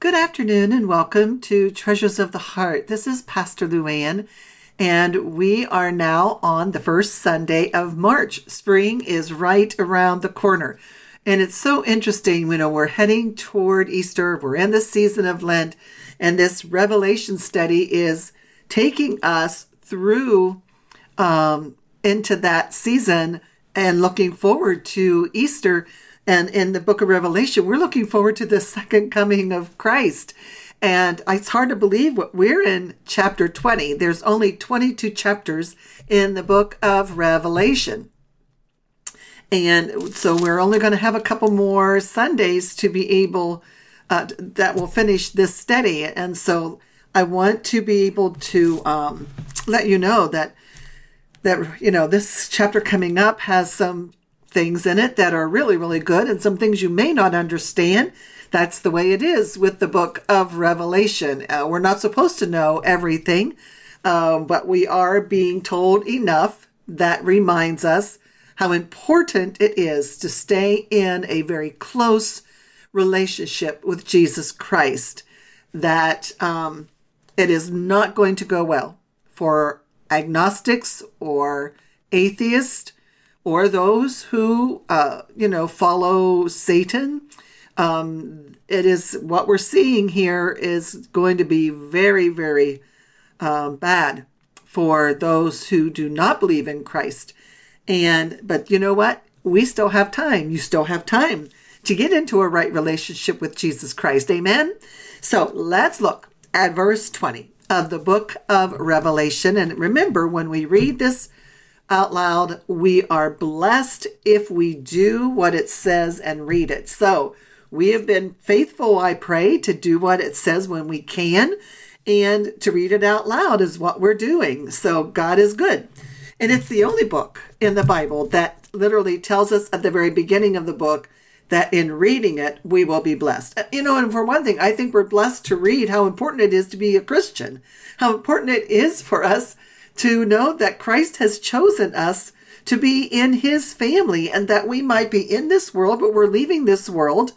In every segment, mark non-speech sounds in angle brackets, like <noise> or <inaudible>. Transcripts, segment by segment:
Good afternoon and welcome to Treasures of the Heart. This is Pastor Luann, and we are now on the first Sunday of March. Spring is right around the corner. And it's so interesting, you know, we're heading toward Easter, we're in the season of Lent, and this Revelation study is taking us through um, into that season and looking forward to Easter. And in the book of Revelation, we're looking forward to the second coming of Christ. And it's hard to believe what we're in chapter 20. There's only 22 chapters in the book of Revelation. And so we're only going to have a couple more Sundays to be able, uh, that will finish this study. And so I want to be able to um, let you know that that you know this chapter coming up has some things in it that are really really good and some things you may not understand. That's the way it is with the book of revelation. Uh, we're not supposed to know everything uh, but we are being told enough that reminds us how important it is to stay in a very close relationship with jesus christ that um, it is not going to go well for agnostics or atheists or those who, uh, you know, follow Satan. Um, it is what we're seeing here is going to be very, very um, bad for those who do not believe in Christ. And, but you know what? We still have time. You still have time to get into a right relationship with Jesus Christ. Amen. So let's look at verse 20 of the book of Revelation. And remember, when we read this out loud, we are blessed if we do what it says and read it. So we have been faithful, I pray, to do what it says when we can. And to read it out loud is what we're doing. So God is good. And it's the only book in the Bible that literally tells us at the very beginning of the book that in reading it, we will be blessed. Uh, you know, and for one thing, I think we're blessed to read how important it is to be a Christian, how important it is for us to know that Christ has chosen us to be in his family and that we might be in this world, but we're leaving this world.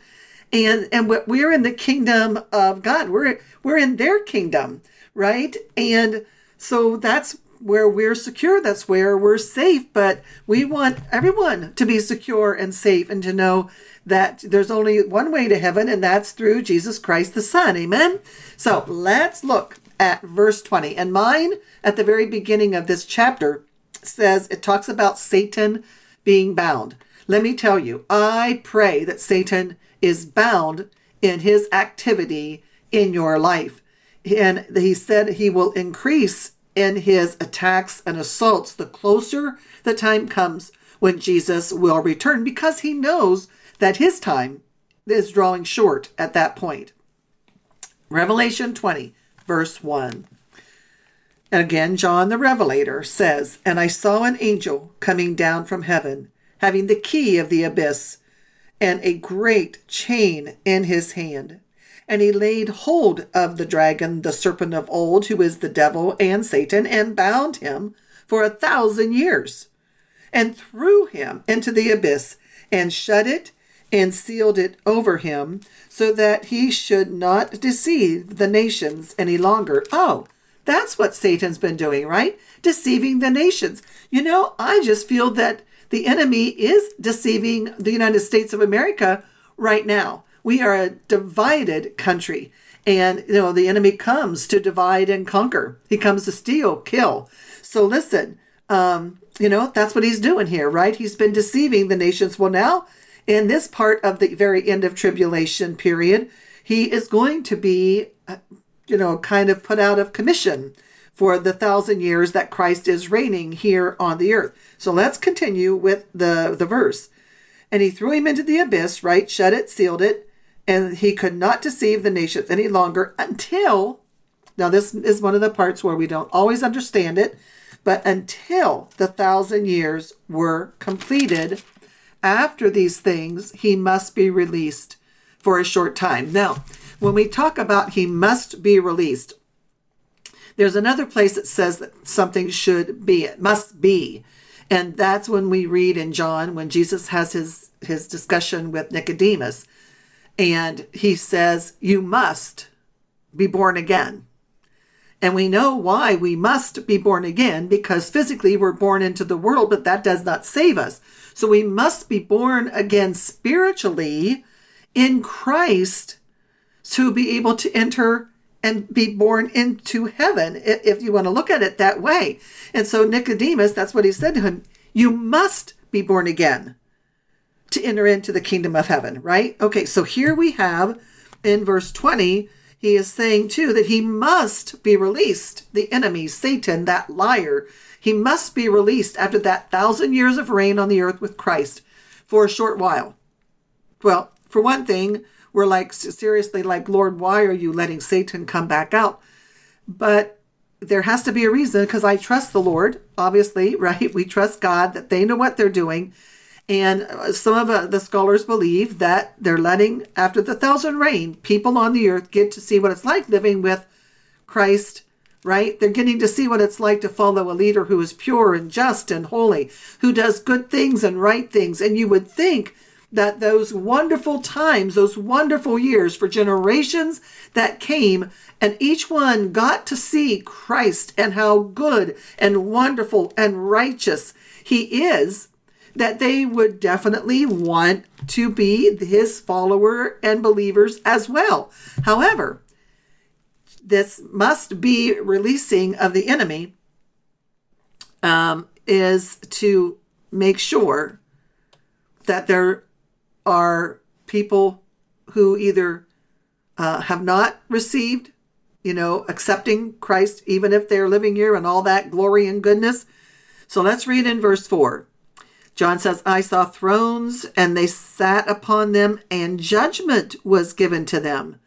And, and we're in the kingdom of God. We're, we're in their kingdom, right? And so that's where we're secure. That's where we're safe. But we want everyone to be secure and safe and to know that there's only one way to heaven, and that's through Jesus Christ the Son. Amen. So let's look at verse 20. And mine, at the very beginning of this chapter, says it talks about Satan being bound. Let me tell you, I pray that Satan is bound in his activity in your life. And he said he will increase in his attacks and assaults the closer the time comes when Jesus will return because he knows that his time is drawing short at that point. Revelation 20, verse 1. And again, John the Revelator says, And I saw an angel coming down from heaven, having the key of the abyss, and a great chain in his hand. And he laid hold of the dragon, the serpent of old, who is the devil and Satan, and bound him for a thousand years, and threw him into the abyss, and shut it and sealed it over him so that he should not deceive the nations any longer. Oh, that's what Satan's been doing, right? Deceiving the nations. You know, I just feel that the enemy is deceiving the United States of America right now. We are a divided country. And, you know, the enemy comes to divide and conquer. He comes to steal, kill. So listen, um, you know, that's what he's doing here, right? He's been deceiving the nations. Well, now in this part of the very end of tribulation period, he is going to be, uh, you know, kind of put out of commission for the thousand years that Christ is reigning here on the earth. So let's continue with the, the verse. And he threw him into the abyss, right? Shut it, sealed it, and he could not deceive the nations any longer until, now this is one of the parts where we don't always understand it, but until the thousand years were completed after these things, he must be released for a short time. Now, when we talk about he must be released, there's another place that says that something should be, it must be. And that's when we read in John when Jesus has his his discussion with Nicodemus. And he says, You must be born again. And we know why we must be born again because physically we're born into the world, but that does not save us. So we must be born again spiritually in Christ to be able to enter and be born into heaven, if you want to look at it that way. And so Nicodemus, that's what he said to him you must be born again to enter into the kingdom of heaven, right? Okay, so here we have in verse 20 he is saying too that he must be released. The enemy, Satan, that liar, he must be released after that thousand years of reign on the earth with Christ for a short while. Well, for one thing, we're like, seriously, like, Lord, why are you letting Satan come back out? But there has to be a reason because I trust the Lord, obviously, <laughs> right? We trust God that they know what they're doing. And uh, some of uh, the scholars believe that they're letting, after the thousand reign, people on the earth get to see what it's like living with Christ, right? They're getting to see what it's like to follow a leader who is pure and just and holy, who does good things and right things. And you would think that those wonderful times, those wonderful years for generations that came, and each one got to see Christ and how good and wonderful and righteous he is that they would definitely want to be his follower and believers as well. However, this must be releasing of the enemy um, is to make sure that there are people who either uh, have not received, you know, accepting Christ, even if they're living here and all that glory and goodness. So let's read in verse 4. John says, I saw thrones, and they sat upon them, and judgment was given to them.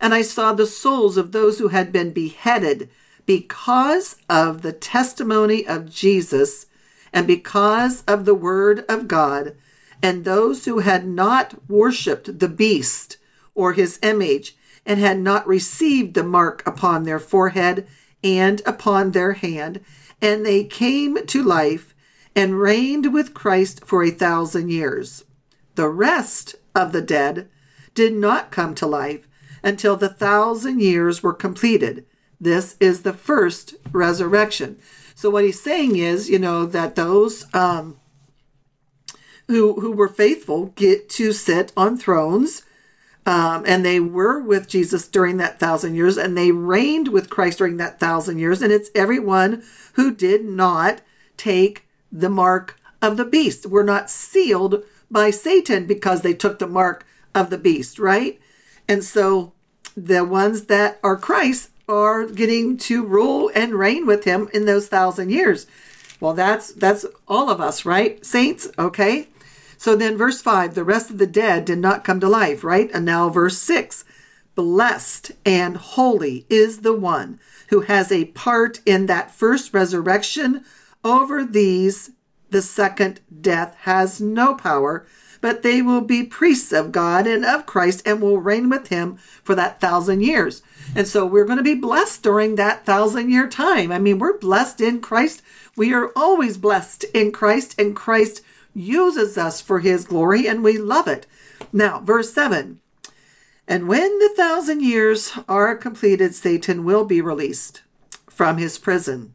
And I saw the souls of those who had been beheaded because of the testimony of Jesus and because of the word of God, and those who had not worshipped the beast or his image, and had not received the mark upon their forehead and upon their hand, and they came to life and reigned with Christ for a thousand years. The rest of the dead did not come to life until the thousand years were completed. This is the first resurrection. So what he's saying is, you know, that those um, who who were faithful get to sit on thrones, um, and they were with Jesus during that thousand years, and they reigned with Christ during that thousand years. And it's everyone who did not take the mark of the beast. We're not sealed by Satan because they took the mark of the beast, right? And so the ones that are Christ are getting to rule and reign with him in those thousand years. Well, that's that's all of us, right? Saints, okay? So then verse 5, the rest of the dead did not come to life, right? And now verse 6, blessed and holy is the one who has a part in that first resurrection over these, the second death has no power, but they will be priests of God and of Christ and will reign with him for that thousand years. And so we're going to be blessed during that thousand year time. I mean, we're blessed in Christ. We are always blessed in Christ, and Christ uses us for his glory, and we love it. Now, verse 7 And when the thousand years are completed, Satan will be released from his prison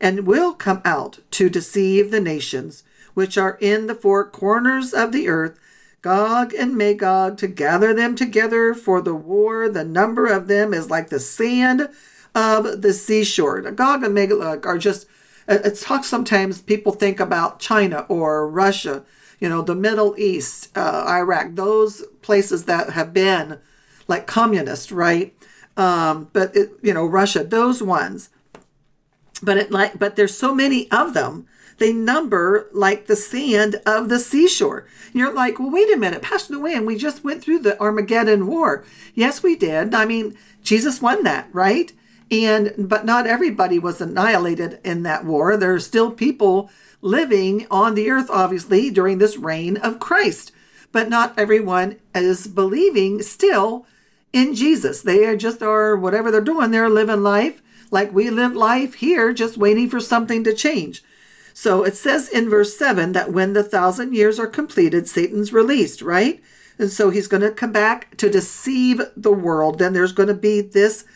and will come out to deceive the nations which are in the four corners of the earth, Gog and Magog, to gather them together for the war. The number of them is like the sand of the seashore. Now, Gog and Magog are just, it's talks sometimes people think about China or Russia, you know, the Middle East, uh, Iraq, those places that have been like communist, right? Um, but it, you know, Russia, those ones but it like but there's so many of them they number like the sand of the seashore. You're like, well, wait a minute, Pastor Luann, we just went through the Armageddon War. Yes, we did. I mean, Jesus won that, right? And but not everybody was annihilated in that war. There are still people living on the earth, obviously, during this reign of Christ. But not everyone is believing still in Jesus. They are just are whatever they're doing, they're living life like we live life here, just waiting for something to change. So it says in verse 7 that when the thousand years are completed, Satan's released, right? And so he's going to come back to deceive the world. Then there's going to be this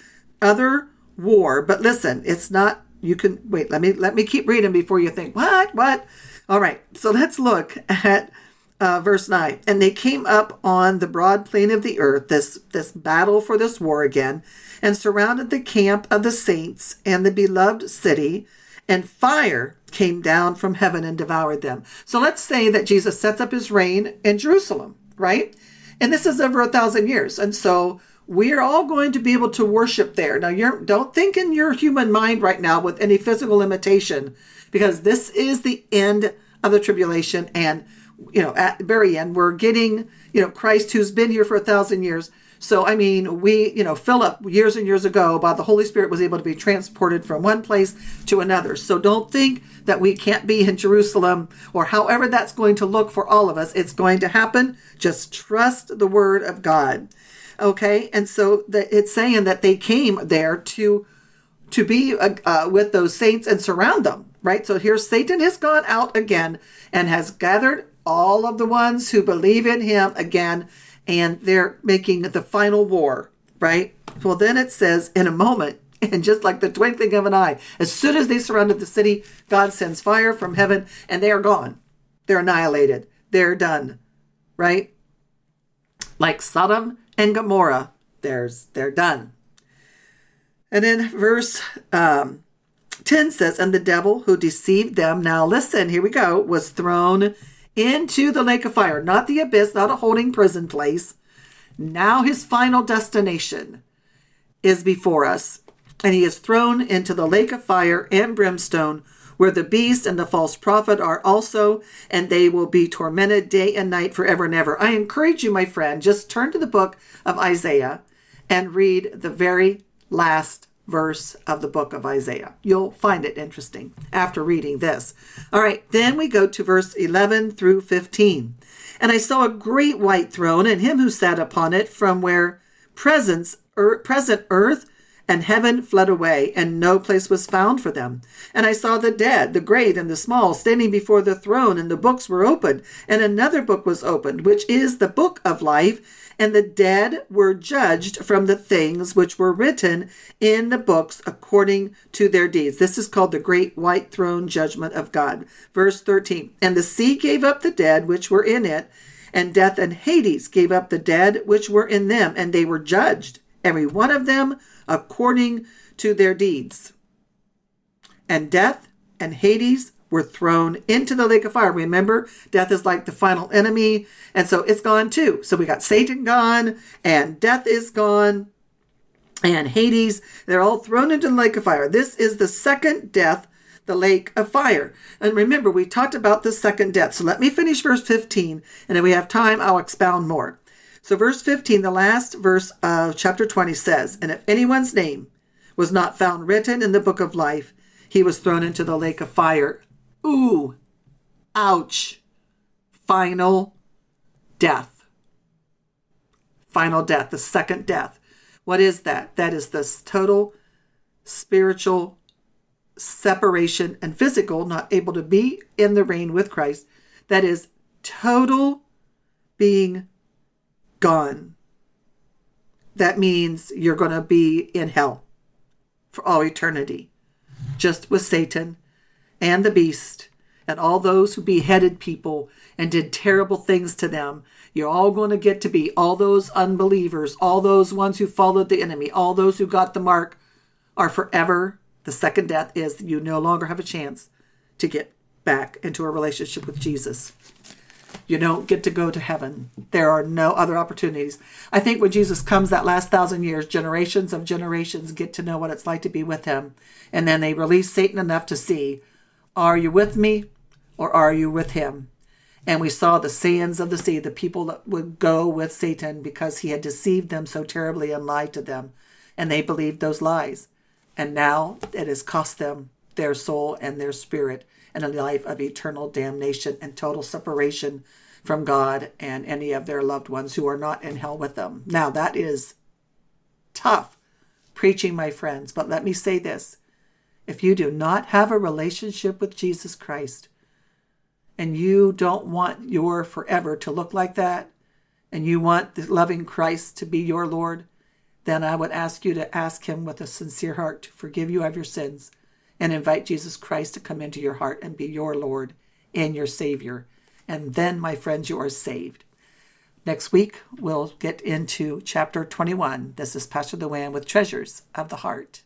other war. But listen, it's not you can wait, let me let me keep reading before you think, "What? What?" All right. So let's look at uh, verse 9 and they came up on the broad plain of the earth this this battle for this war again and surrounded the camp of the saints and the beloved city and fire came down from heaven and devoured them. So let's say that jesus sets up his reign in jerusalem right? And this is over a thousand years. And so we're all going to be able to worship there. Now you're don't think in your human mind right now with any physical limitation because this is the end of the tribulation and you know, at the very end, we're getting, you know, Christ who's been here for a thousand years. So, I mean, we, you know, Philip years and years ago, by the Holy Spirit, was able to be transported from one place to another. So don't think that we can't be in Jerusalem or however that's going to look for all of us. It's going to happen. Just trust the word of God. Okay. And so the, it's saying that they came there to, to be uh, uh, with those saints and surround them. Right. So here Satan has gone out again and has gathered all of the ones who believe in him again, and they're making the final war, right? Well, then it says, in a moment, <laughs> and just like the twinkling of an eye, as soon as they surrounded the city, God sends fire from heaven, and they are gone. They're annihilated. They're done, right? Like Sodom and Gomorrah, there's they're done. And then verse um, 10 says, And the devil who deceived them, now listen, here we go, was thrown into the lake of fire, not the abyss, not a holding prison place. Now his final destination is before us, and he is thrown into the lake of fire and brimstone, where the beast and the false prophet are also, and they will be tormented day and night forever and ever. I encourage you, my friend, just turn to the book of Isaiah and read the very last verse of the book of Isaiah. You'll find it interesting after reading this. All right, then we go to verse 11 through 15. And I saw a great white throne and him who sat upon it from where presence er, present earth and heaven fled away, and no place was found for them. And I saw the dead, the great and the small, standing before the throne, and the books were opened. And another book was opened, which is the book of life and the dead were judged from the things which were written in the books according to their deeds. This is called the great white throne judgment of God. Verse 13 And the sea gave up the dead which were in it, and death and Hades gave up the dead which were in them, and they were judged, every one of them according to their deeds. And death and Hades were thrown into the lake of fire. Remember, death is like the final enemy, and so it's gone too. So we got Satan gone, and death is gone, and Hades. They're all thrown into the lake of fire. This is the second death, the lake of fire. And remember, we talked about the second death. So let me finish verse 15, and if we have time, I'll expound more. So, verse 15, the last verse of chapter 20 says, And if anyone's name was not found written in the book of life, he was thrown into the lake of fire. Ooh, ouch. Final death. Final death, the second death. What is that? That is this total spiritual separation and physical, not able to be in the reign with Christ. That is total being gone. That means you're going to be in hell for all eternity, just with Satan and the beast and all those who beheaded people and did terrible things to them. You're all going to get to be all those unbelievers, all those ones who followed the enemy, all those who got the mark are forever. The second death is you no longer have a chance to get back into a relationship with Jesus. You don't get to go to heaven. There are no other opportunities. I think when Jesus comes that last thousand years, generations of generations get to know what it's like to be with him. And then they release Satan enough to see are you with me or are you with him? And we saw the sands of the sea, the people that would go with Satan because he had deceived them so terribly and lied to them. And they believed those lies. And now it has cost them their soul and their spirit and a life of eternal damnation and total separation from God and any of their loved ones who are not in hell with them. Now, that is tough preaching, my friends, but let me say this if you do not have a relationship with Jesus Christ and you don't want your forever to look like that, and you want the loving Christ to be your Lord, then I would ask you to ask Him with a sincere heart to forgive you of your sins and invite Jesus Christ to come into your heart and be your Lord and your Savior. And then, my friends, you are saved. Next week, we'll get into chapter 21. This is Pastor Luann with Treasures of the Heart.